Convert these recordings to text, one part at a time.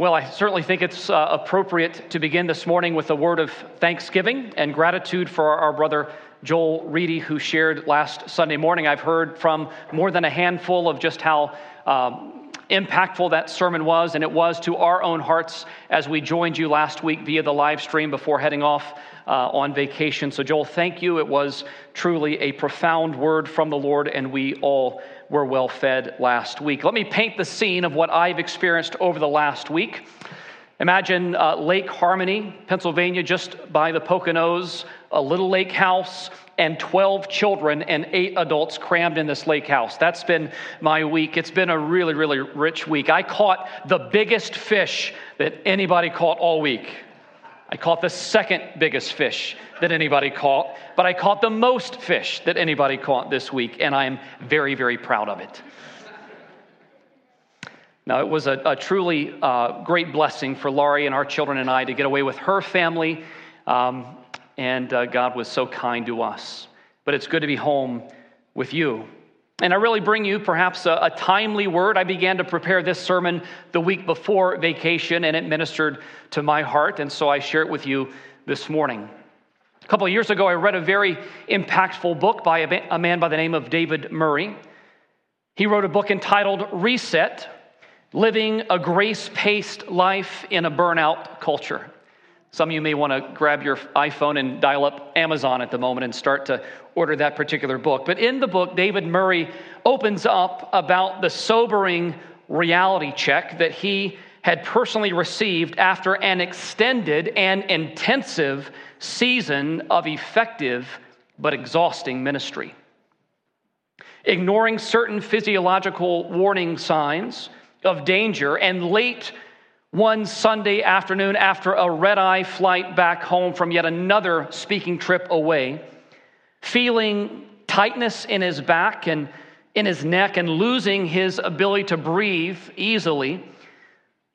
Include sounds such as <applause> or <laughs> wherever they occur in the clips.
Well, I certainly think it's uh, appropriate to begin this morning with a word of thanksgiving and gratitude for our, brother Joel Reedy, who shared last Sunday morning. I've heard from more than a handful of just how um, impactful that sermon was, and it was to our own hearts as we joined you last week via the live stream before heading off uh, on vacation. So, Joel, thank you. It was truly a profound word from the Lord, and we all were well fed last week. Let me paint the scene of what I've experienced over the last week. Imagine uh, Lake Harmony, Pennsylvania, just by the Poconos, a little lake house, and 12 children and eight adults crammed in this lake house. That's been my week. It's been a really, really rich week. I caught the biggest fish that anybody caught all week. I caught the second biggest fish that anybody caught, but I caught the most fish that anybody caught this week, and I am very, very proud of it. Now, it was a, a truly uh, great blessing for Laurie and our children and I to get away with her family, um, and uh, God was so kind to us. But it's good to be home with you. And I really bring you perhaps a, a, timely word. I began to prepare this sermon the week before vacation, and it ministered to my heart, and so I share it with you this morning. A couple of years ago, I read a very impactful book by a, a man by the name of David Murray. He wrote a book entitled Reset Living a Grace Paced Life in a Burnout Culture. Some of you may want to grab your iPhone and dial up Amazon at the moment and start to order that particular book. But in the book, David Murray opens up about the sobering reality check that he had personally received after an extended and intensive season of effective but exhausting ministry. Ignoring certain physiological warning signs of danger and late one Sunday afternoon after a red eye flight back home from yet another speaking trip away, feeling tightness in his back and in his neck and losing his ability to breathe easily,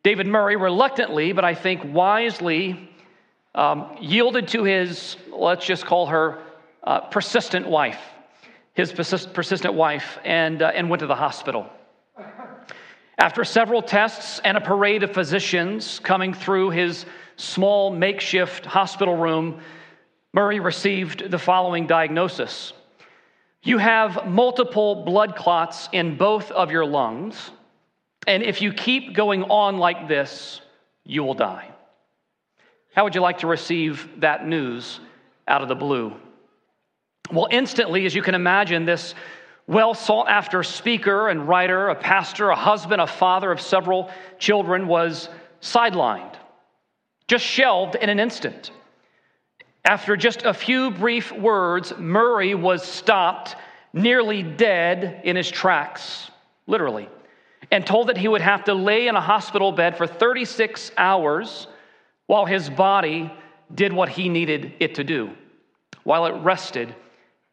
David Murray reluctantly, but I think wisely, um, yielded to his, let's just call her, uh, persistent wife, his persist- persistent wife, and, uh, and went to the hospital. After several tests and a parade of physicians coming through his small makeshift hospital room, Murray received the following diagnosis You have multiple blood clots in both of your lungs, and if you keep going on like this, you will die. How would you like to receive that news out of the blue? Well, instantly, as you can imagine, this well sought after speaker and writer, a pastor, a husband, a father of several children, was sidelined, just shelved in an instant. After just a few brief words, Murray was stopped, nearly dead in his tracks, literally, and told that he would have to lay in a hospital bed for 36 hours while his body did what he needed it to do, while it rested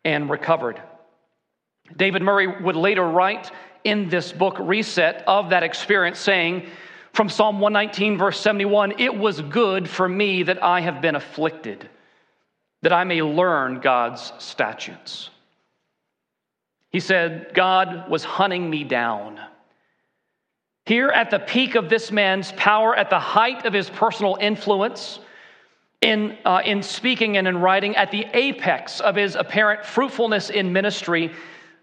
and recovered. David Murray would later write in this book, Reset, of that experience, saying from Psalm 119, verse 71, It was good for me that I have been afflicted, that I may learn God's statutes. He said, God was hunting me down. Here at the peak of this man's power, at the height of his personal influence, in, uh, in speaking and in writing, at the apex of his apparent fruitfulness in ministry,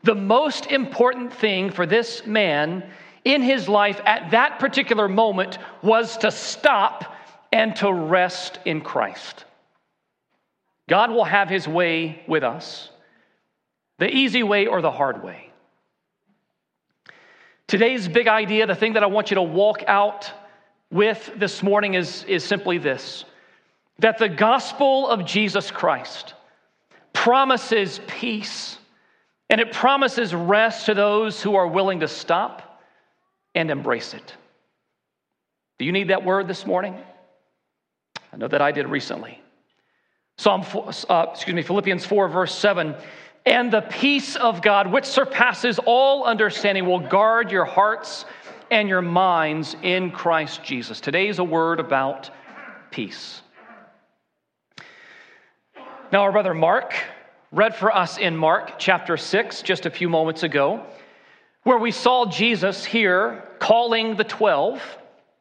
the most important thing for this man in his life at that particular moment was to stop and to rest in Christ. God will have his way with us, the easy way or the hard way. Today's big idea, the thing that I want you to walk out with this morning is, is simply this that the gospel of Jesus Christ promises peace and it promises rest to those who are willing to stop and embrace it. Do you need that word this morning? I know that I did recently. Psalm, uh, excuse me, Philippians 4, verse 7. And the peace of God, which surpasses all understanding, will guard your hearts and your minds in Christ Jesus. Today's a word about peace. Now, our brother Mark read for us in Mark chapter 6 just a few moments ago, where we saw Jesus here calling the 12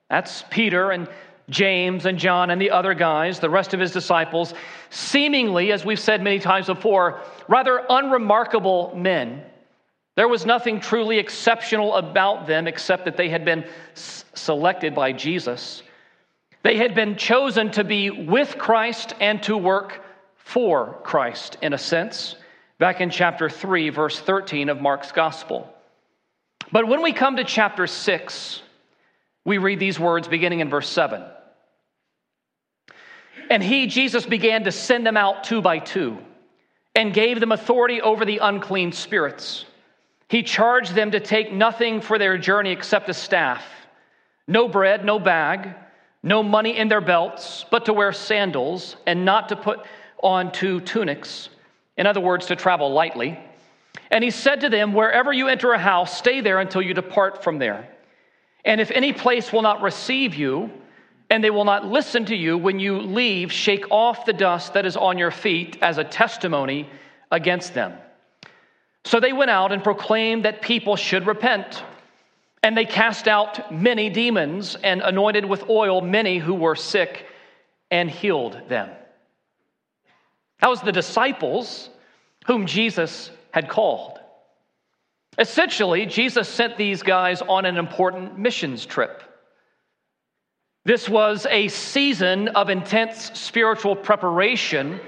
That's Peter and James and John and the other guys, the rest of his disciples, seemingly, as we've said many times before, rather unremarkable men. There was nothing truly exceptional about them except that they had been selected by Jesus. They had been chosen to be with Christ and to work for Christ, in a sense, back in chapter 3, verse 13 of Mark's gospel. But when we come to chapter 6, we read these words beginning in verse 7. And he, Jesus, began to send them out two by two and gave them authority over the unclean spirits. He charged them to take nothing for their journey except a staff, no bread, no bag, no money in their belts, but to wear sandals and not to put on two tunics. In other words, to travel lightly. And he said to them, Wherever you enter a house, stay there until you depart from there. And if any place will not receive you, and they will not listen to you when you leave, shake off the dust that is on your feet as a testimony against them. So they went out and proclaimed that people should repent. And they cast out many demons and anointed with oil many who were sick and healed them. That was the disciples whom Jesus had called. Essentially, Jesus sent these guys on an important missions trip. This was a season of intense spiritual preparation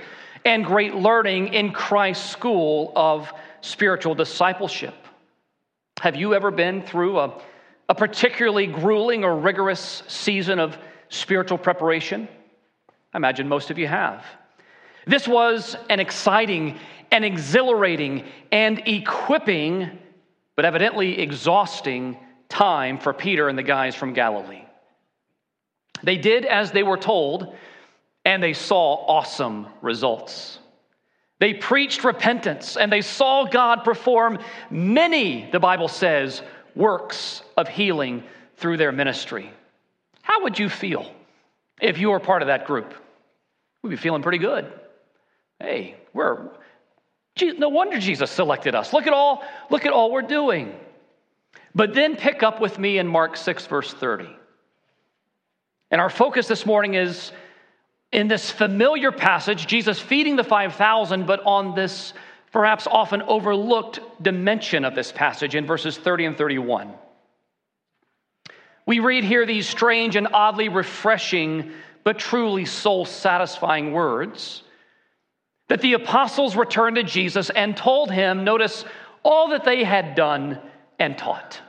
and great learning in Christ's school of spiritual discipleship. Have you ever been through a, a particularly grueling or rigorous season of spiritual preparation? I imagine most of you have. This was an exciting and exhilarating and equipping, but evidently exhausting time for Peter and the guys from Galilee. They did as they were told, and they saw awesome results. They preached repentance, and they saw God perform many, the Bible says, works of healing through their ministry. How would you feel if you were part of that group? We'd be feeling pretty good. Hey, we're no wonder Jesus selected us. Look at all, look at all we're doing. But then pick up with me in Mark 6, verse 30. And our focus this morning is in this familiar passage, Jesus feeding the 5,000, but on this perhaps often overlooked dimension of this passage in verses 30 and 31. We read here these strange and oddly refreshing, but truly soul satisfying words that the apostles returned to Jesus and told him, notice, all that they had done and taught.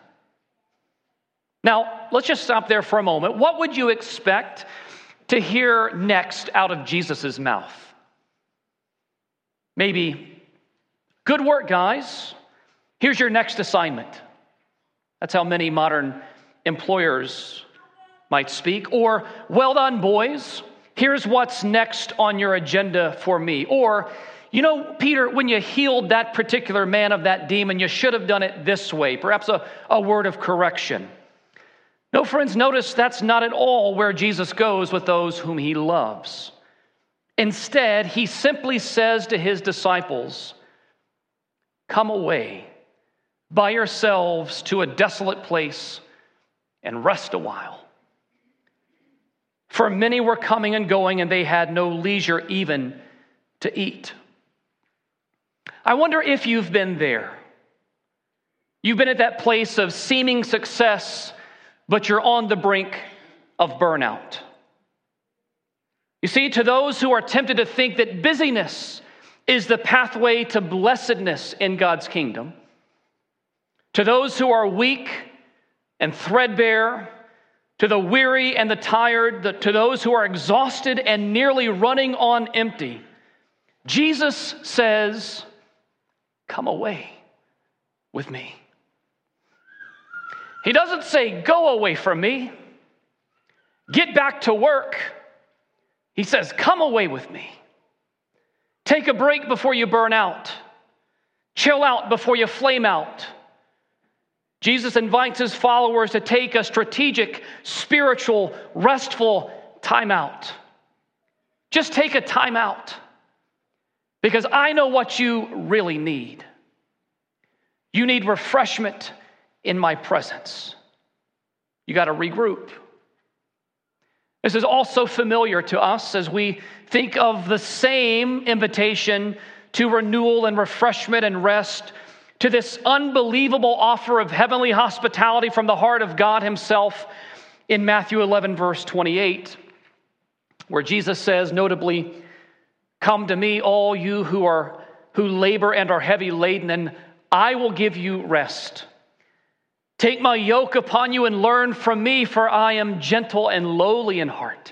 Now, let's just stop there for a moment. What would you expect to hear next out of Jesus' mouth? Maybe, good work, guys. Here's your next assignment. That's how many modern employers might speak. Or, well done, boys. Here's what's next on your agenda for me. Or, you know, Peter, when you healed that particular man of that demon, you should have done it this way. Perhaps a, a word of correction. No, friends, notice that's not at all where Jesus goes with those whom he loves. Instead, he simply says to his disciples, Come away by yourselves to a desolate place and rest a while. For many were coming and going, and they had no leisure even to eat. I wonder if you've been there. You've been at that place of seeming success but you're on the brink of burnout. You see, to those who are tempted to think that busyness is the pathway to blessedness in God's kingdom, to those who are weak and threadbare, to the weary and the tired, to those who are exhausted and nearly running on empty, Jesus says, Come away with me. He doesn't say, Go away from me, get back to work. He says, Come away with me. Take a break before you burn out, chill out before you flame out. Jesus invites his followers to take a strategic, spiritual, restful time out. Just take a time out because I know what you really need. You need refreshment in my presence. You got to regroup. This is also familiar to us as we think of the same invitation to renewal and refreshment and rest, to this unbelievable offer of heavenly hospitality from the heart of God Himself in Matthew 11, verse 28, where Jesus says, notably, Come to me, all you who are who labor and are heavy laden, and I will give you rest. Take my yoke upon you and learn from me, for I am gentle and lowly in heart,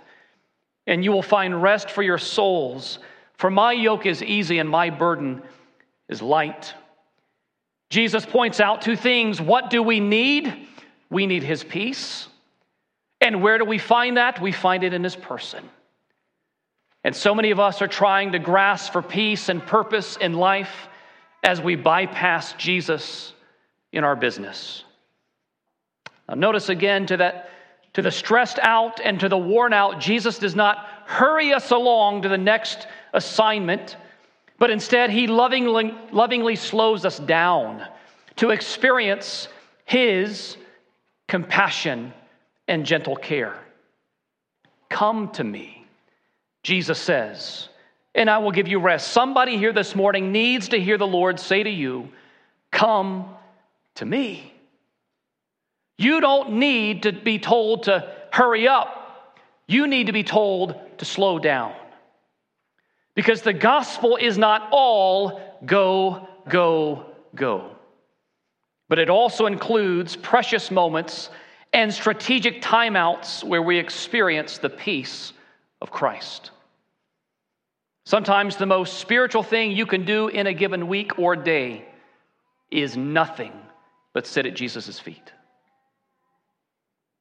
and you will find rest for your souls. For my yoke is easy and my burden is light. Jesus points out two things. What do we need? We need his peace. And where do we find that? We find it in his person. And so many of us are trying to grasp for peace and purpose in life as we bypass Jesus in our business. Now, notice again to that to the stressed out and to the worn out, Jesus does not hurry us along to the next assignment, but instead he lovingly, lovingly slows us down to experience his compassion and gentle care. Come to me, Jesus says, and I will give you rest. Somebody here this morning needs to hear the Lord say to you, Come to me. You don't need to be told to hurry up. You need to be told to slow down. Because the gospel is not all go, go, go. But it also includes precious moments and strategic timeouts where we experience the peace of Christ. Sometimes the most spiritual thing you can do in a given week or day is nothing but sit at Jesus' feet.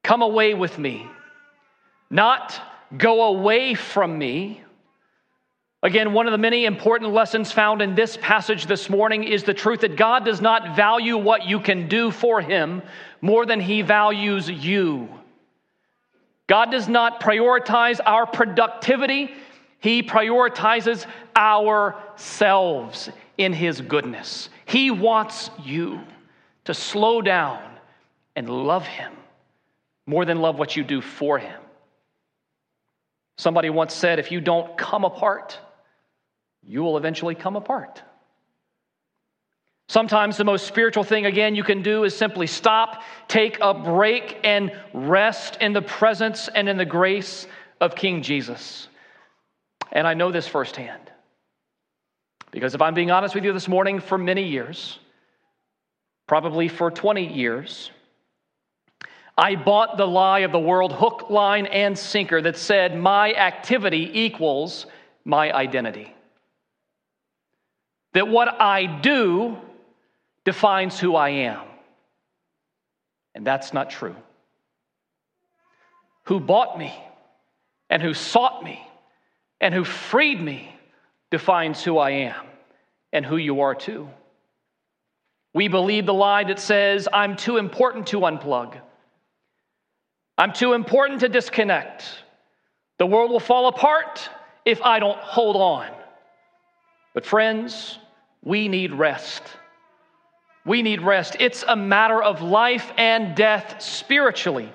Come away with me. Not go away from me. Again, one of the many important lessons found in this passage this morning is the truth that God does not value what you can do for Him more than He values you. God does not prioritize our productivity, He prioritizes ourselves in His goodness. He wants you to slow down and love Him more than love what you do for Him. Somebody once said, if you don't come apart, you will eventually come apart. Sometimes the most spiritual thing, again, you can do is simply stop, take a break, and rest in the presence and in the grace of King Jesus. And I know this firsthand. Because if I'm being honest with you this morning, for many years, probably for 20 years, I bought the lie of the world hook, line, and sinker that said my activity equals my identity. That what I do defines who I am. And that's not true. Who bought me and who sought me and who freed me defines who I am and who you are too. We believe the lie that says, I'm too important to unplug. I'm too important to disconnect. The world will fall apart if I don't hold on. But, friends, we need rest. We need rest. It's a matter of life and death spiritually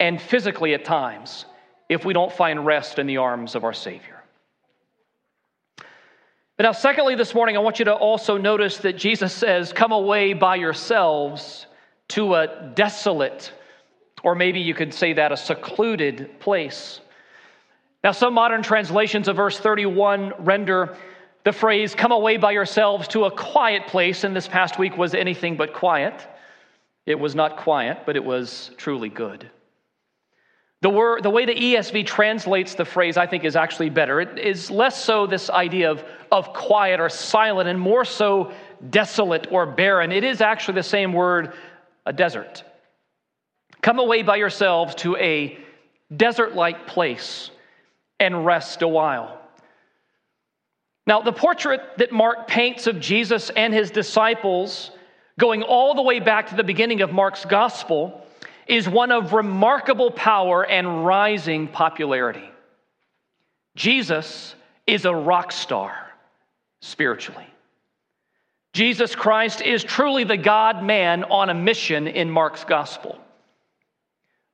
and physically at times if we don't find rest in the arms of our Savior. But now, secondly, this morning, I want you to also notice that Jesus says, Come away by yourselves to a desolate or maybe you could say that a secluded place. Now, some modern translations of verse 31 render the phrase, come away by yourselves to a quiet place, and this past week was anything but quiet. It was not quiet, but it was truly good. The, word, the way the ESV translates the phrase, I think, is actually better. It is less so this idea of, of quiet or silent, and more so desolate or barren. It is actually the same word, a desert. Come away by yourselves to a desert like place and rest a while. Now, the portrait that Mark paints of Jesus and his disciples, going all the way back to the beginning of Mark's gospel, is one of remarkable power and rising popularity. Jesus is a rock star spiritually. Jesus Christ is truly the God man on a mission in Mark's gospel.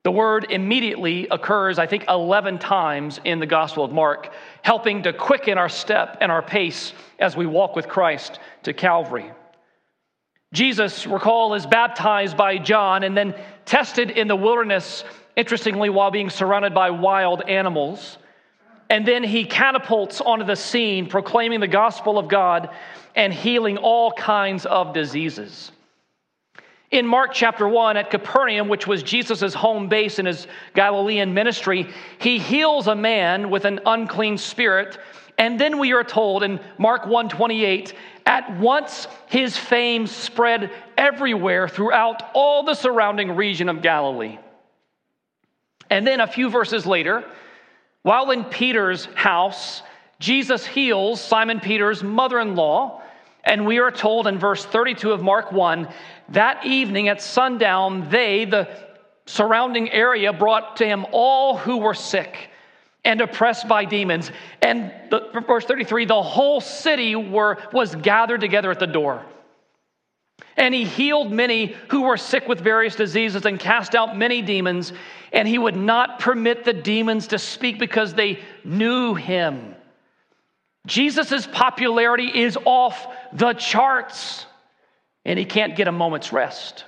The word immediately occurs, I think, 11 times in the Gospel of Mark, helping to quicken our step and our pace as we walk with Christ to Calvary. Jesus, recall, is baptized by John and then tested in the wilderness, interestingly, while being surrounded by wild animals. And then he catapults onto the scene, proclaiming the gospel of God and healing all kinds of diseases. In Mark chapter 1 at Capernaum, which was Jesus' home base in his Galilean ministry, he heals a man with an unclean spirit. And then we are told in Mark 1:28, at once his fame spread everywhere throughout all the surrounding region of Galilee. And then a few verses later, while in Peter's house, Jesus heals Simon Peter's mother in law and we are told in verse 32 of Mark 1 that evening at sundown, they, the surrounding area, brought to him all who were sick and oppressed by demons. And the, verse 33 the whole city were, was gathered together at the door. And he healed many who were sick with various diseases and cast out many demons. And he would not permit the demons to speak because they knew him. Jesus' popularity is off the charts, and he can't get a moment's rest.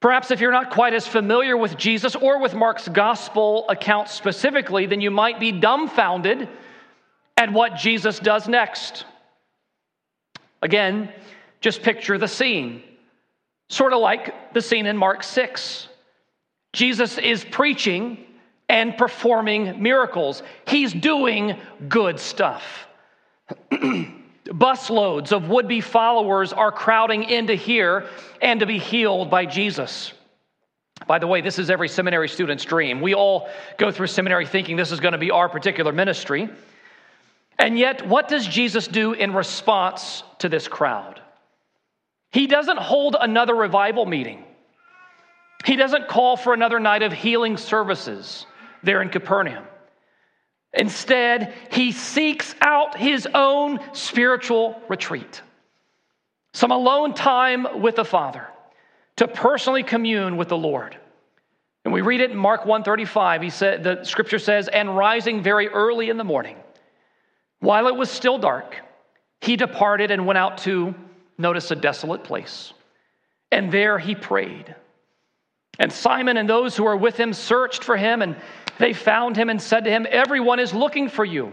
Perhaps if you're not quite as familiar with Jesus or with Mark's gospel account specifically, then you might be dumbfounded at what Jesus does next. Again, just picture the scene, sort of like the scene in Mark 6. Jesus is preaching and performing miracles. He's doing good stuff. <clears throat> Busloads of would be followers are crowding into here and to be healed by Jesus. By the way, this is every seminary student's dream. We all go through seminary thinking this is going to be our particular ministry. And yet, what does Jesus do in response to this crowd? He doesn't hold another revival meeting. He doesn't call for another night of healing services there in Capernaum. Instead, he seeks out his own spiritual retreat, some alone time with the Father to personally commune with the Lord. And we read it in Mark 135. He said the scripture says, "And rising very early in the morning, while it was still dark, he departed and went out to notice a desolate place. And there he prayed. And Simon and those who were with him searched for him and they found him and said to him, Everyone is looking for you.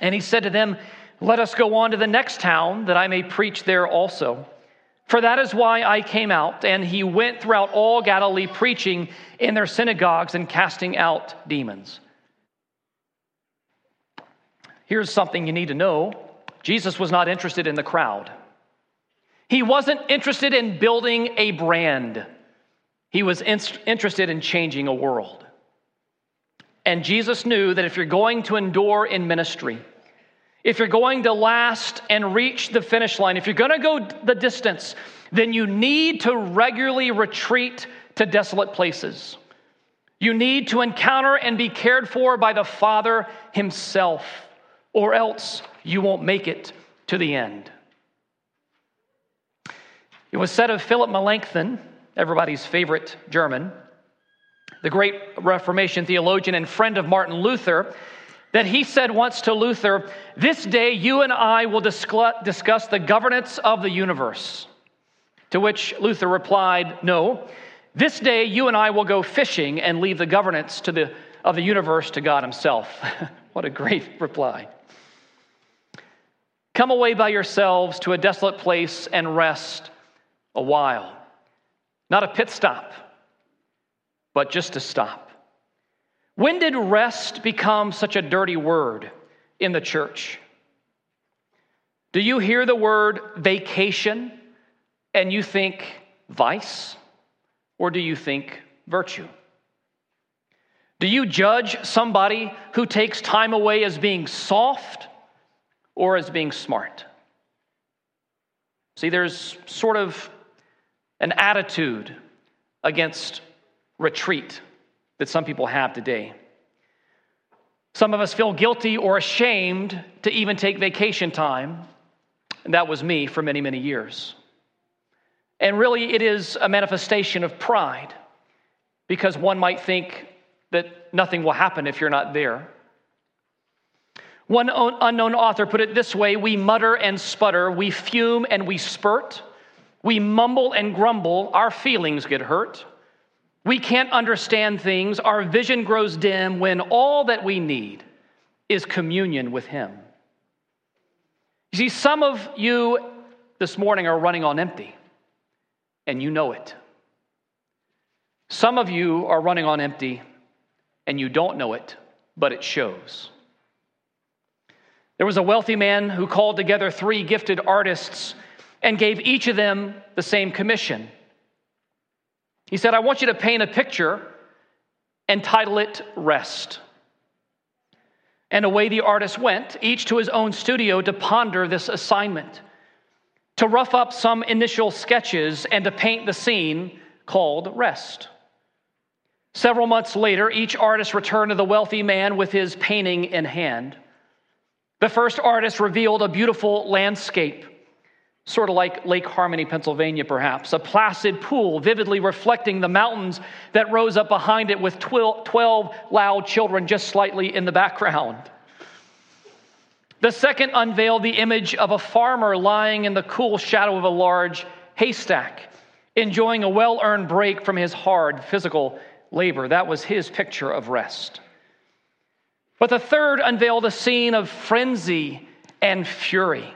And he said to them, Let us go on to the next town, that I may preach there also. For that is why I came out. And he went throughout all Galilee, preaching in their synagogues and casting out demons. Here's something you need to know Jesus was not interested in the crowd, he wasn't interested in building a brand, he was in- interested in changing a world. And Jesus knew that if you're going to endure in ministry, if you're going to last and reach the finish line, if you're going to go the distance, then you need to regularly retreat to desolate places. You need to encounter and be cared for by the Father Himself, or else you won't make it to the end. It was said of Philip Melanchthon, everybody's favorite German, the great Reformation theologian and friend of Martin Luther, that he said once to Luther, This day you and I will discuss the governance of the universe. To which Luther replied, No, this day you and I will go fishing and leave the governance to the, of the universe to God Himself. <laughs> what a great reply. Come away by yourselves to a desolate place and rest a while. Not a pit stop but just to stop. When did rest become such a dirty word in the church? Do you hear the word vacation and you think vice, or do you think virtue? Do you judge somebody who takes time away as being soft or as being smart? See, there's sort of an attitude against retreat that some people have today. Some of us feel guilty or ashamed to even take vacation time, and that was me for many, many years. And really, it is a manifestation of pride because one might think that nothing will happen if you're not there. One unknown author put it this way We mutter and sputter, we fume and we spurt, we mumble and grumble, our feelings get hurt. We can't understand things, our vision grows dim when all that we need is communion with Him. You see, some of you this morning are running on empty, and you know it. Some of you are running on empty, and you don't know it, but it shows. There was a wealthy man who called together three gifted artists and gave each of them the same commission. He said, I want you to paint a picture and title it Rest. And away the artists went, each to his own studio to ponder this assignment, to rough up some initial sketches and to paint the scene called Rest. Several months later, each artist returned to the wealthy man with his painting in hand. The first artist revealed a beautiful landscape, sort of like Lake Harmony, Pennsylvania, perhaps, a placid pool vividly reflecting the mountains that rose up behind it with 12 loud children just slightly in the background. The second unveiled the image of a farmer lying in the cool shadow of a large haystack, enjoying a well earned break from his hard physical labor. That was his picture of rest. But the third unveiled a scene of frenzy and fury.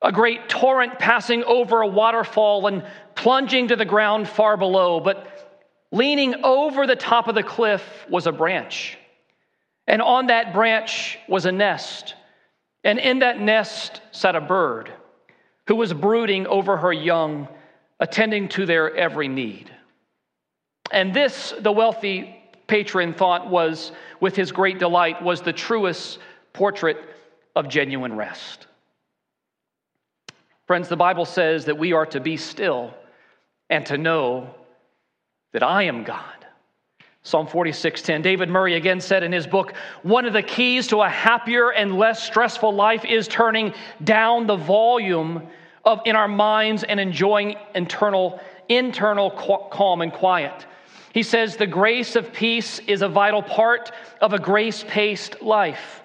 A great torrent passing over a waterfall and plunging to the ground far below, but leaning over the top of the cliff was a branch. And on that branch was a nest and in that nest sat a bird who was brooding over her young, attending to their every need. And this, the wealthy patron thought was, with his great delight, was the truest portrait of genuine rest. Friends, the Bible says that we are to be still and to know that I am God. Psalm 46:10. David Murray again said in his book, one of the keys to a happier and less stressful life is turning down the volume of in our minds and enjoying internal internal calm and quiet. He says the grace of peace is a vital part of a grace-paced life.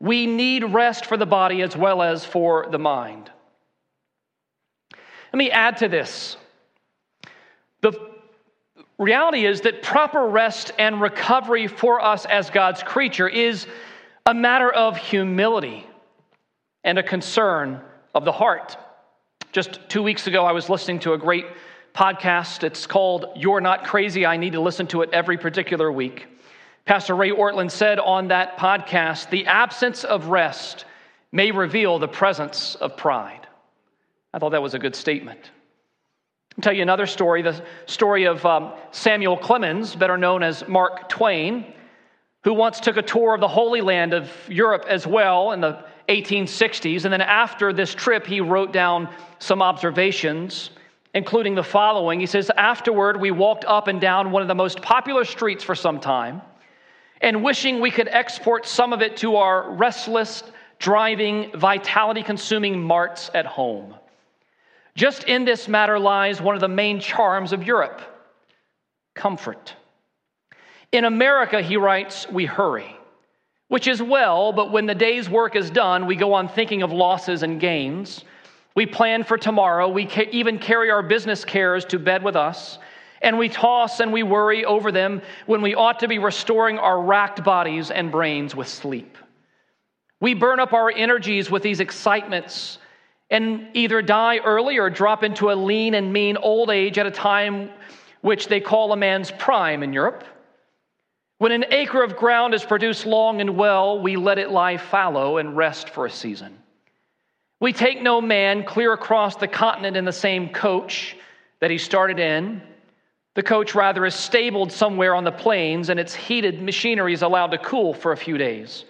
We need rest for the body as well as for the mind. Let me add to this. The reality is that proper rest and recovery for us as God's creature is a matter of humility and a concern of the heart. Just two weeks ago, I was listening to a great podcast. It's called You're Not Crazy. I need to listen to it every particular week. Pastor Ray Ortlund said on that podcast the absence of rest may reveal the presence of pride. I thought that was a good statement. I'll tell you another story the story of um, Samuel Clemens, better known as Mark Twain, who once took a tour of the Holy Land of Europe as well in the 1860s. And then after this trip, he wrote down some observations, including the following. He says, Afterward, we walked up and down one of the most popular streets for some time, and wishing we could export some of it to our restless, driving, vitality consuming marts at home. Just in this matter lies one of the main charms of Europe comfort. In America, he writes, we hurry, which is well, but when the day's work is done, we go on thinking of losses and gains. We plan for tomorrow. We ca- even carry our business cares to bed with us, and we toss and we worry over them when we ought to be restoring our racked bodies and brains with sleep. We burn up our energies with these excitements and either die early or drop into a lean and mean old age at a time which they call a man's prime in Europe. When an acre of ground is produced long and well, we let it lie fallow and rest for a season. We take no man clear across the continent in the same coach that he started in. The coach, rather, is stabled somewhere on the plains, and its heated machinery is allowed to cool for a few days.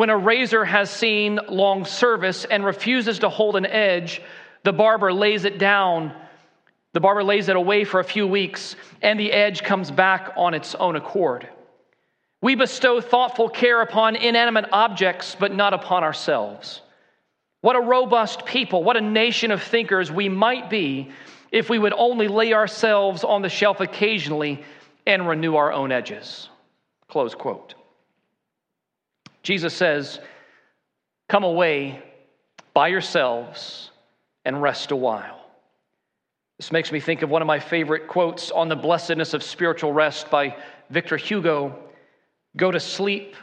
When a razor has seen long service and refuses to hold an edge, the barber lays it down. The barber lays it away for a few weeks, and the edge comes back on its own accord. We bestow thoughtful care upon inanimate objects, but not upon ourselves. What a robust people, what a nation of thinkers we might be if we would only lay ourselves on the shelf occasionally and renew our own edges. Close quote. Jesus says, Come away by yourselves and rest a while. This makes me think of one of my favorite quotes on the blessedness of spiritual rest by Victor Hugo Go to sleep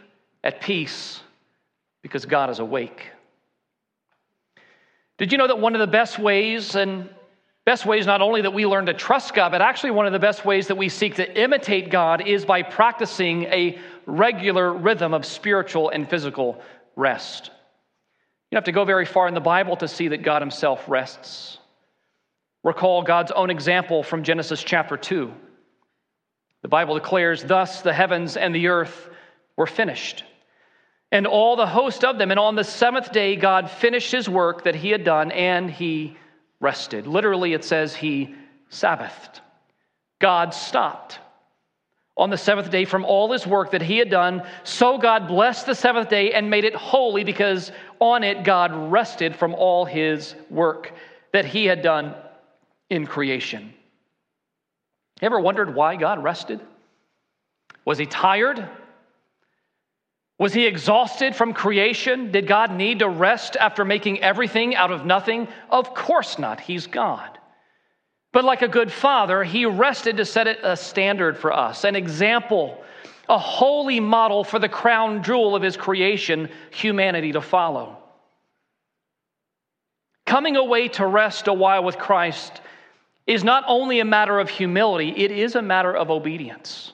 at peace because God is awake. Did you know that one of the best ways, and best ways not only that we learn to trust God, but actually one of the best ways that we seek to imitate God is by practicing a regular rhythm of spiritual and physical rest? You don't have to go very far in the Bible to see that God Himself rests. Recall God's own example from Genesis chapter 2. The Bible declares, Thus the heavens and the earth were finished and all the host of them. And on the seventh day, God finished his work that he had done, and he rested. Literally, it says he Sabbathed. God stopped on the seventh day from all his work that he had done. So God blessed the seventh day and made it holy because on it God rested from all his work that he had done in creation. Ever wondered why God rested? Was he tired? Was he exhausted from creation? Did God need to rest after making everything out of nothing? Of course not. He's God. But like a good father, he rested to set it a standard for us, an example, a holy model for the crown jewel of his creation, humanity, to follow. Coming away to rest a while with Christ is not only a matter of humility, it is a matter of obedience.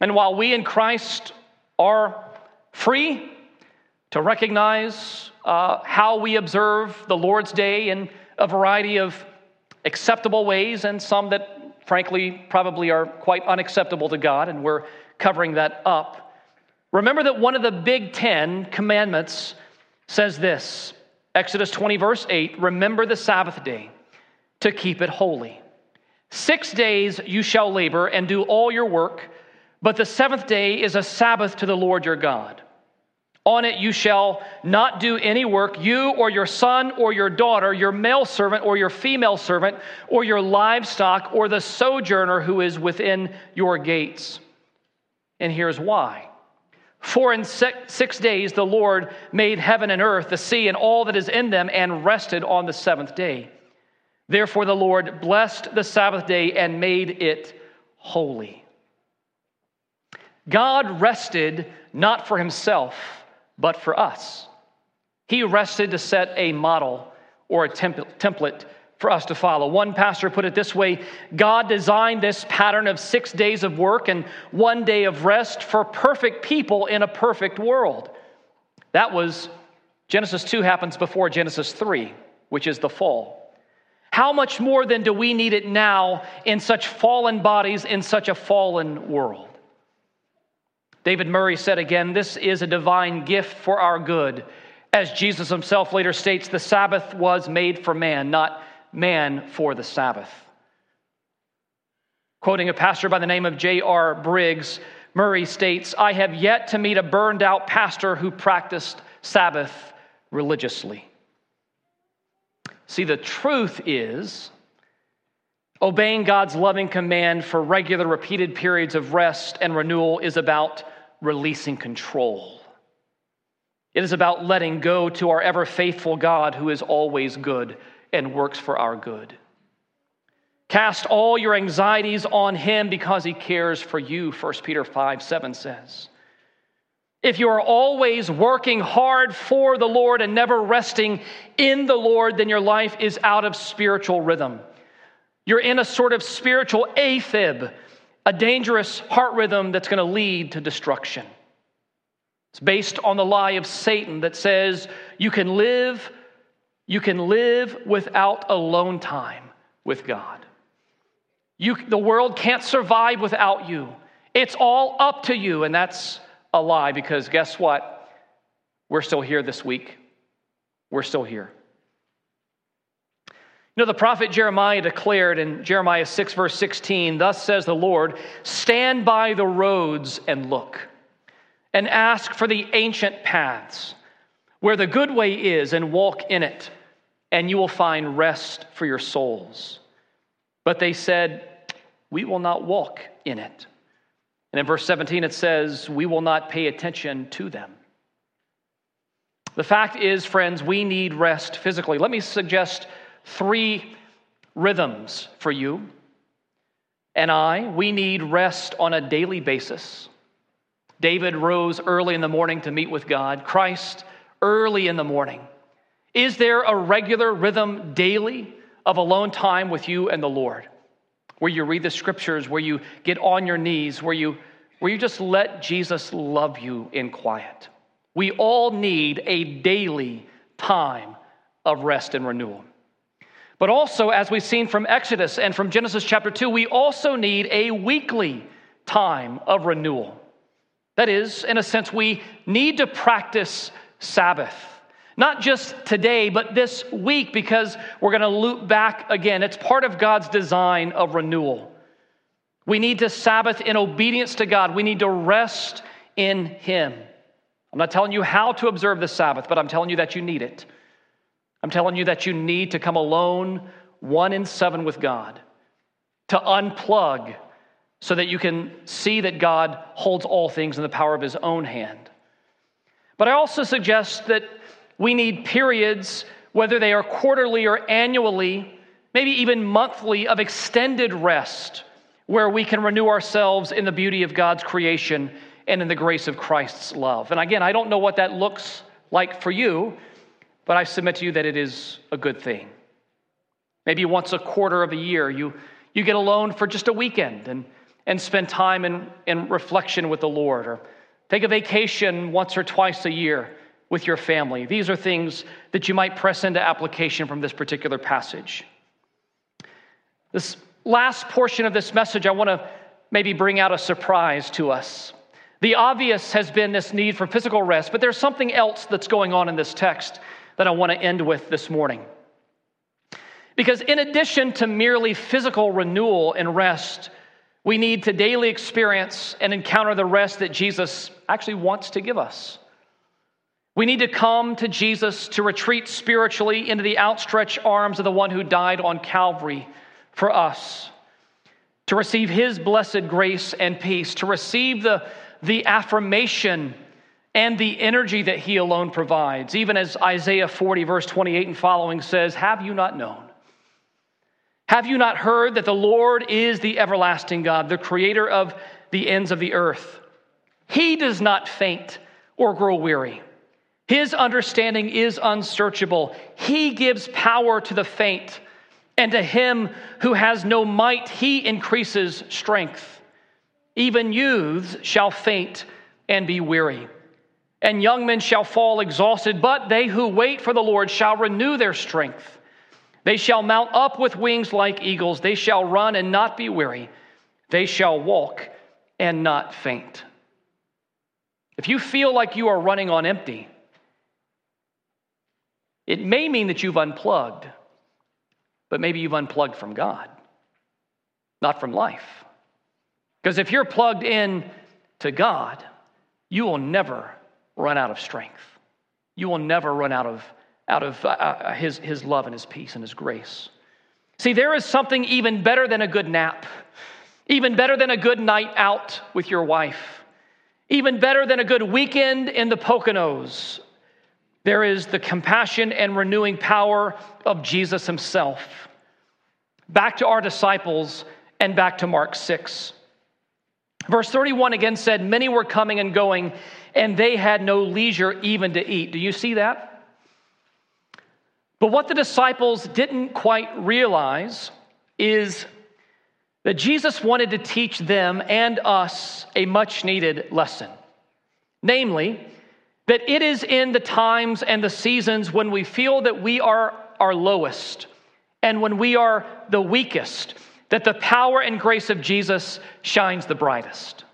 And while we in Christ are free to recognize uh, how we observe the Lord's Day in a variety of acceptable ways and some that, frankly, probably are quite unacceptable to God, and we're covering that up. Remember that one of the big Ten commandments says this Exodus 20, verse 8 Remember the Sabbath day to keep it holy. Six days you shall labor and do all your work but the seventh day is a Sabbath to the Lord your God. On it you shall not do any work, you or your son or your daughter, your male servant or your female servant, or your livestock, or the sojourner who is within your gates. And here's why. For in six days the Lord made heaven and earth, the sea, and all that is in them, and rested on the seventh day. Therefore the Lord blessed the Sabbath day and made it holy. God rested not for himself, but for us. He rested to set a model or a template for us to follow. One pastor put it this way God designed this pattern of six days of work and one day of rest for perfect people in a perfect world. That was Genesis 2 happens before Genesis 3, which is the fall. How much more then do we need it now in such fallen bodies in such a fallen world? David Murray said again, This is a divine gift for our good. As Jesus himself later states, the Sabbath was made for man, not man for the Sabbath. Quoting a pastor by the name of J.R. Briggs, Murray states, I have yet to meet a burned out pastor who practiced Sabbath religiously. See, the truth is, obeying God's loving command for regular, repeated periods of rest and renewal is about releasing control. It is about letting go to our ever faithful God who is always good and works for our good. Cast all your anxieties on him because he cares for you, 1 Peter 5 7 says. If you are always working hard for the Lord and never resting in the Lord, then your life is out of spiritual rhythm. You're in a sort of spiritual AFib a dangerous heart rhythm that's going to lead to destruction. It's based on the lie of Satan that says you can live you can live without alone time with God. You, the world can't survive without you. It's all up to you, and that's a lie because guess what? We're still here this week. We're still here. You know, the prophet Jeremiah declared in Jeremiah 6, verse 16, Thus says the Lord, stand by the roads and look, and ask for the ancient paths, where the good way is, and walk in it. and you will find rest for your souls. But they said, We will not walk in it. And in verse 17, it says, We will not pay attention to them. The fact is, friends, we need rest physically. Let me suggest three rhythms for you and I. We need rest on a daily basis. David rose early in the morning to meet with God, Christ early in the morning. Is there a regular rhythm daily of alone time with you and the Lord? Where you read the scriptures, where you get on your knees, where you, where you just let Jesus love you in quiet. We all need a daily time of rest and renewal. But also, as we've seen from Exodus and from Genesis chapter 2, we also need a weekly time of renewal. That is, in a sense, we need to practice Sabbath. Not just today, but this week, because we're going to loop back again. It's part of God's design of renewal. We need to Sabbath in obedience to God. We need to rest in Him. I'm not telling you how to observe the Sabbath, but I'm telling you that you need it. I'm telling you that you need to come alone, one in seven with God, to unplug so that you can see that God holds all things in the power of His own hand. But I also suggest that we need periods, whether they are quarterly or annually, maybe even monthly, of extended rest where we can renew ourselves in the beauty of God's creation and in the grace of Christ's love. And again, I don't know what that looks like for you, but I submit to you that it is a good thing. Maybe once a quarter of a year, you, you get alone for just a weekend and, and spend time in, in reflection with the Lord, or take a vacation once or twice a year with your family. These are things that you might press into application from this particular passage. This last portion of this message, I want to maybe bring out a surprise to us. The obvious has been this need for physical rest, but there's something else that's going on in this text that I want to end with this morning. Because in addition to merely physical renewal and rest, we need to daily experience and encounter the rest that Jesus actually wants to give us. We need to come to Jesus to retreat spiritually into the outstretched arms of the one who died on Calvary for us, to receive his blessed grace and peace, to receive the, the affirmation and the energy that he alone provides. Even as Isaiah 40, verse 28 and following says, Have you not known? Have you not heard that the Lord is the everlasting God, the creator of the ends of the earth? He does not faint or grow weary. His understanding is unsearchable. He gives power to the faint, and to him who has no might, he increases strength. Even youths shall faint and be weary, and young men shall fall exhausted, but they who wait for the Lord shall renew their strength. They shall mount up with wings like eagles, they shall run and not be weary, they shall walk and not faint. If you feel like you are running on empty, it may mean that you've unplugged, but maybe you've unplugged from God, not from life. Because if you're plugged in to God, you will never run out of strength. You will never run out of, out of uh, uh, his, his love and His peace and His grace. See, there is something even better than a good nap, even better than a good night out with your wife, even better than a good weekend in the Poconos there is the compassion and renewing power of Jesus himself. Back to our disciples and back to Mark 6. Verse 31 again said, Many were coming and going, and they had no leisure even to eat. Do you see that? But what the disciples didn't quite realize is that Jesus wanted to teach them and us a much needed lesson. Namely, that it is in the times and the seasons when we feel that we are our lowest and when we are the weakest that the power and grace of Jesus shines the brightest.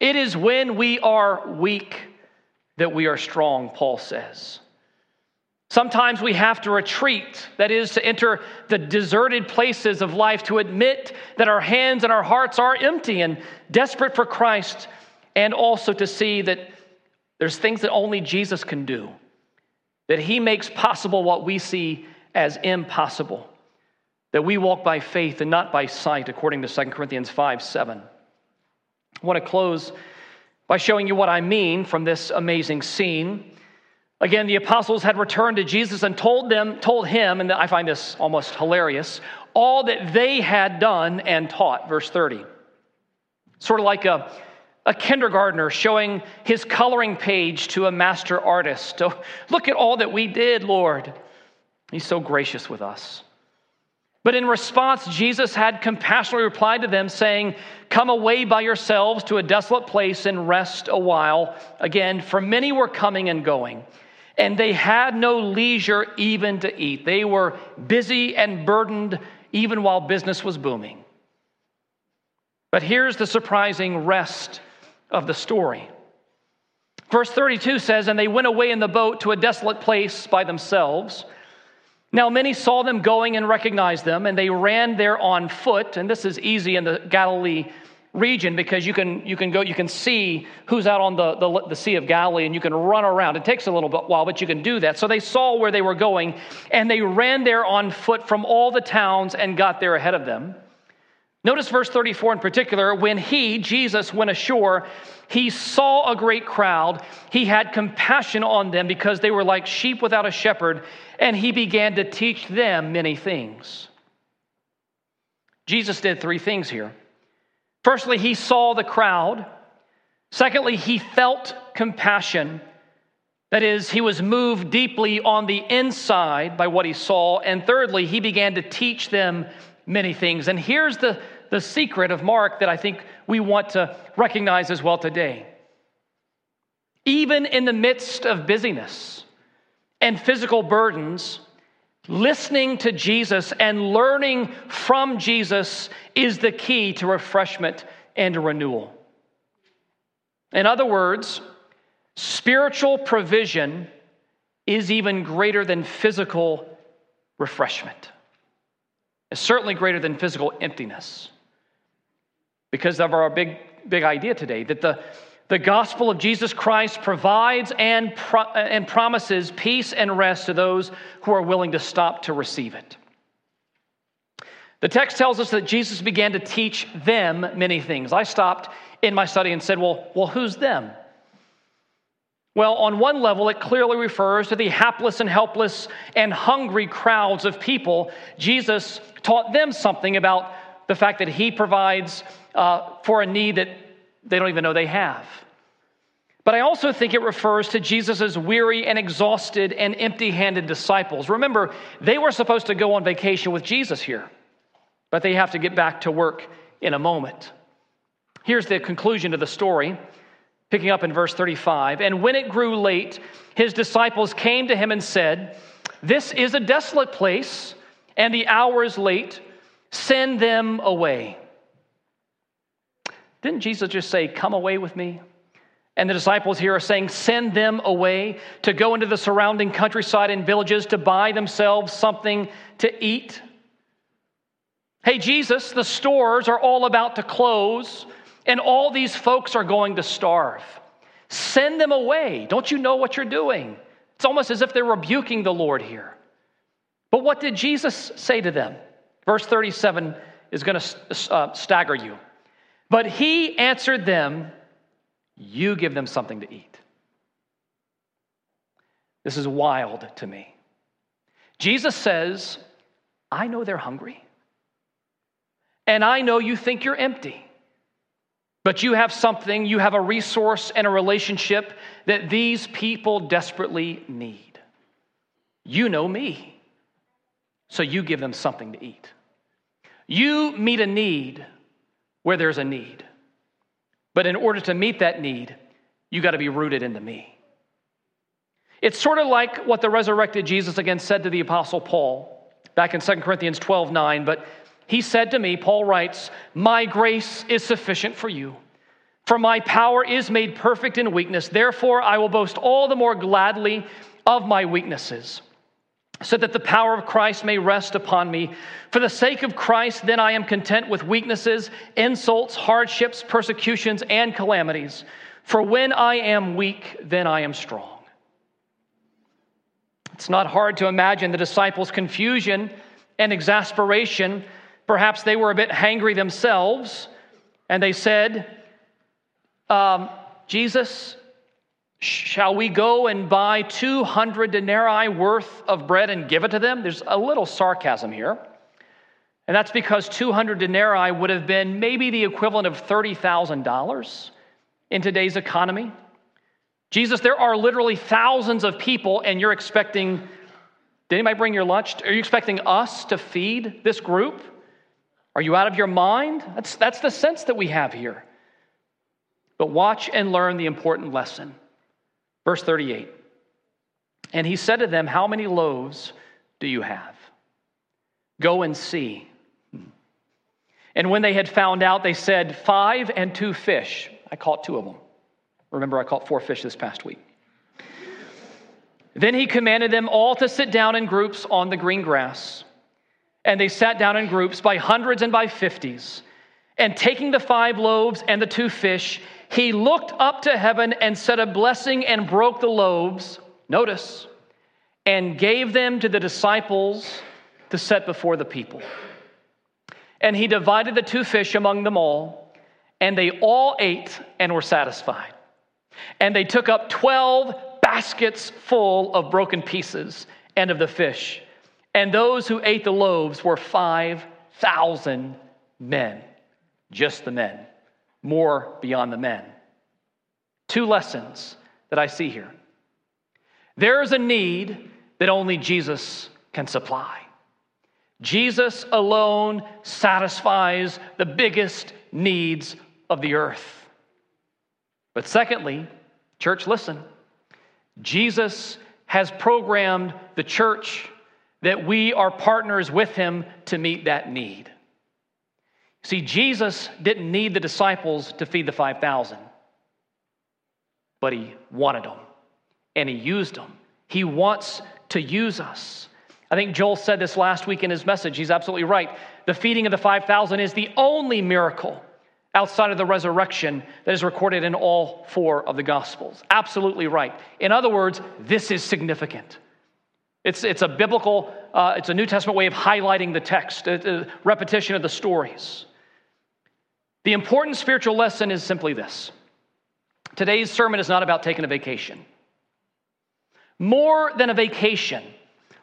It is when we are weak that we are strong, Paul says. Sometimes we have to retreat, that is, to enter the deserted places of life, to admit that our hands and our hearts are empty and desperate for Christ, and also to see that there's things that only Jesus can do, that He makes possible what we see as impossible. That we walk by faith and not by sight, according to 2 Corinthians 5 7. Want to close by showing you what I mean from this amazing scene. Again, the apostles had returned to Jesus and told them, told him, and I find this almost hilarious, all that they had done and taught. Verse 30. Sort of like a, a kindergartner showing his coloring page to a master artist. <laughs> Oh, look at all that we did, Lord. He's so gracious with us. But in response, Jesus had compassionately replied to them, saying, Come away by yourselves to a desolate place and rest a while. Again, for many were coming and going, and they had no leisure even to eat. They were busy and burdened even while business was booming. But here's the surprising rest of the story. Verse 32 says, And they went away in the boat to a desolate place by themselves. Now, many saw them going and recognized them, and they ran there on foot. And this is easy in the Galilee region because you can, you can go, you can see who's out on the, the, the, Sea of Galilee and you can run around. It takes a little bit while, but you can do that. So they saw where they were going, and they ran there on foot from all the towns and got there ahead of them. Notice verse 34 in particular. When he, Jesus, went ashore, he saw a great crowd. He had compassion on them because they were like sheep without a shepherd, and he began to teach them many things. Jesus did three things here. Firstly, he saw the crowd. Secondly, he felt compassion. That is, he was moved deeply on the inside by what he saw. And thirdly, he began to teach them many things. And here's the the secret of Mark that I think we want to recognize as well today. Even in the midst of busyness and physical burdens, listening to Jesus and learning from Jesus is the key to refreshment and renewal. In other words, spiritual provision is even greater than physical refreshment. It's certainly greater than physical emptiness because of our big, big idea today that the, the gospel of Jesus Christ provides and, pro- and promises peace and rest to those who are willing to stop to receive it. The text tells us that Jesus began to teach them many things. I stopped in my study and said, Well, well who's them? Well, on one level, it clearly refers to the hapless and helpless and hungry crowds of people. Jesus taught them something about the fact that he provides uh, for a need that they don't even know they have. But I also think it refers to Jesus' weary and exhausted and empty handed disciples. Remember, they were supposed to go on vacation with Jesus here, but they have to get back to work in a moment. Here's the conclusion to the story, picking up in verse 35. And when it grew late, his disciples came to him and said, This is a desolate place, and the hour is late. Send them away didn't Jesus just say, Come away with me? And the disciples here are saying, Send them away to go into the surrounding countryside and villages to buy themselves something to eat. Hey, Jesus, the stores are all about to close, and all these folks are going to starve. Send them away. Don't you know what you're doing? It's almost as if they're rebuking the Lord here. But what did Jesus say to them? Verse 37 is going to uh, stagger you. But he answered them, You give them something to eat. This is wild to me. Jesus says, I know they're hungry. And I know you think you're empty. But you have something, you have a resource and a relationship that these people desperately need. You know me. So you give them something to eat. You meet a need where there's a need. But in order to meet that need, you got to be rooted into me. It's sort of like what the resurrected Jesus again said to the Apostle Paul back in 2 Corinthians 12 9. But he said to me, Paul writes, My grace is sufficient for you, for my power is made perfect in weakness. Therefore, I will boast all the more gladly of my weaknesses so that the power of Christ may rest upon me. For the sake of Christ, then I am content with weaknesses, insults, hardships, persecutions, and calamities. For when I am weak, then I am strong. It's not hard to imagine the disciples' confusion and exasperation. Perhaps they were a bit hangry themselves, and they said, um, Jesus, shall we go and buy 200 denarii worth of bread and give it to them? There's a little sarcasm here. And that's because 200 denarii would have been maybe the equivalent of $30,000 in today's economy. Jesus, there are literally thousands of people, and you're expecting, did anybody bring your lunch? Are you expecting us to feed this group? Are you out of your mind? That's, that's the sense that we have here. But watch and learn the important lesson. Verse 38 And he said to them, How many loaves do you have? Go and see. And when they had found out, they said, Five and two fish. I caught two of them. Remember, I caught four fish this past week. Then he commanded them all to sit down in groups on the green grass. And they sat down in groups by hundreds and by fifties. And taking the five loaves and the two fish, he looked up to heaven and said a blessing and broke the loaves. Notice, and gave them to the disciples to set before the people. And he divided the two fish among them all, and they all ate and were satisfied. And they took up 12 baskets full of broken pieces and of the fish. And those who ate the loaves were 5,000 men, just the men, more beyond the men. Two lessons that I see here. There is a need that only Jesus can supply. Jesus alone satisfies the biggest needs of the earth. But secondly, church, listen. Jesus has programmed the church that we are partners with him to meet that need. See, Jesus didn't need the disciples to feed the 5,000, but he wanted them and he used them. He wants to use us. I think Joel said this last week in his message. He's absolutely right. The feeding of the 5,000 is the only miracle outside of the resurrection that is recorded in all four of the Gospels. Absolutely right. In other words, this is significant. It's, it's a biblical, uh, it's a New Testament way of highlighting the text, a, a repetition of the stories. The important spiritual lesson is simply this today's sermon is not about taking a vacation. More than a vacation,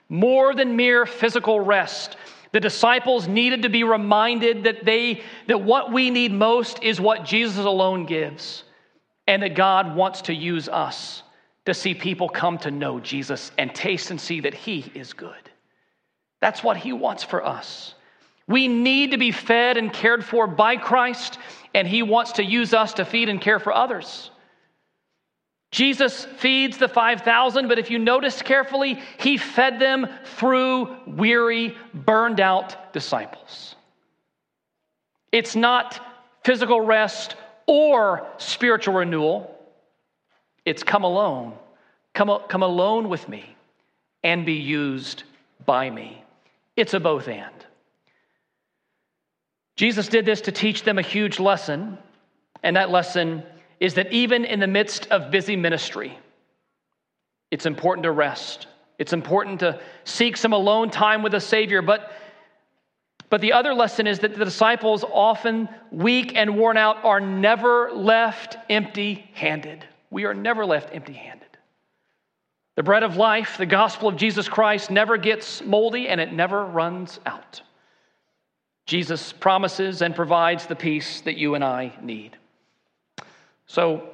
more than mere physical rest, the disciples needed to be reminded that, they, that what we need most is what Jesus alone gives, and that God wants to use us to see people come to know Jesus and taste and see that He is good. That's what He wants for us. We need to be fed and cared for by Christ, and He wants to use us to feed and care for others. Jesus feeds the 5,000, but if you notice carefully, he fed them through weary, burned out disciples. It's not physical rest or spiritual renewal, it's come alone. Come, come alone with me and be used by me. It's a both and. Jesus did this to teach them a huge lesson, and that lesson is that even in the midst of busy ministry, it's important to rest. It's important to seek some alone time with the Savior. But, but the other lesson is that the disciples, often weak and worn out, are never left empty handed. We are never left empty handed. The bread of life, the gospel of Jesus Christ, never gets moldy and it never runs out. Jesus promises and provides the peace that you and I need. So,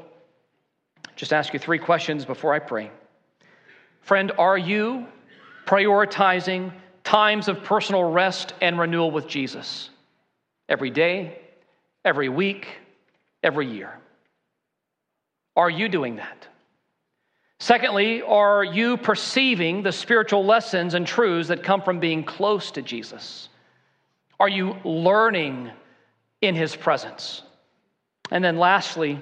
just ask you three questions before I pray. Friend, are you prioritizing times of personal rest and renewal with Jesus? Every day, every week, every year. Are you doing that? Secondly, are you perceiving the spiritual lessons and truths that come from being close to Jesus? Are you learning in his presence? And then lastly,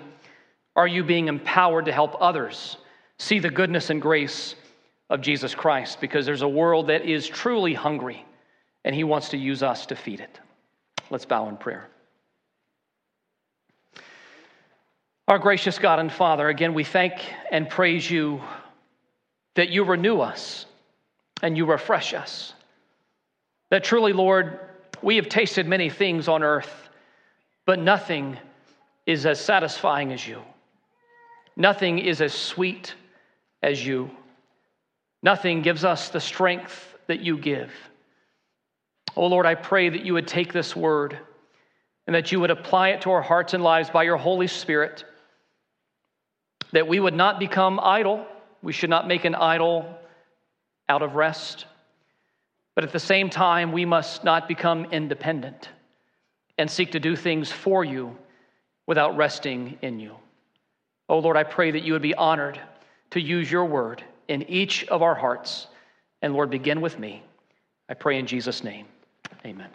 are you being empowered to help others see the goodness and grace of Jesus Christ? Because there's a world that is truly hungry, and He wants to use us to feed it. Let's bow in prayer. Our gracious God and Father, again, we thank and praise you that you renew us and you refresh us. That truly, Lord, we have tasted many things on earth, but nothing is as satisfying as you. Nothing is as sweet as you. Nothing gives us the strength that you give. Oh Lord, I pray that you would take this word and that you would apply it to our hearts and lives by your Holy Spirit, that we would not become idle. We should not make an idol out of rest. But at the same time, we must not become independent and seek to do things for you without resting in you. Oh Lord, I pray that you would be honored to use your word in each of our hearts. And Lord, begin with me. I pray in Jesus' name. Amen.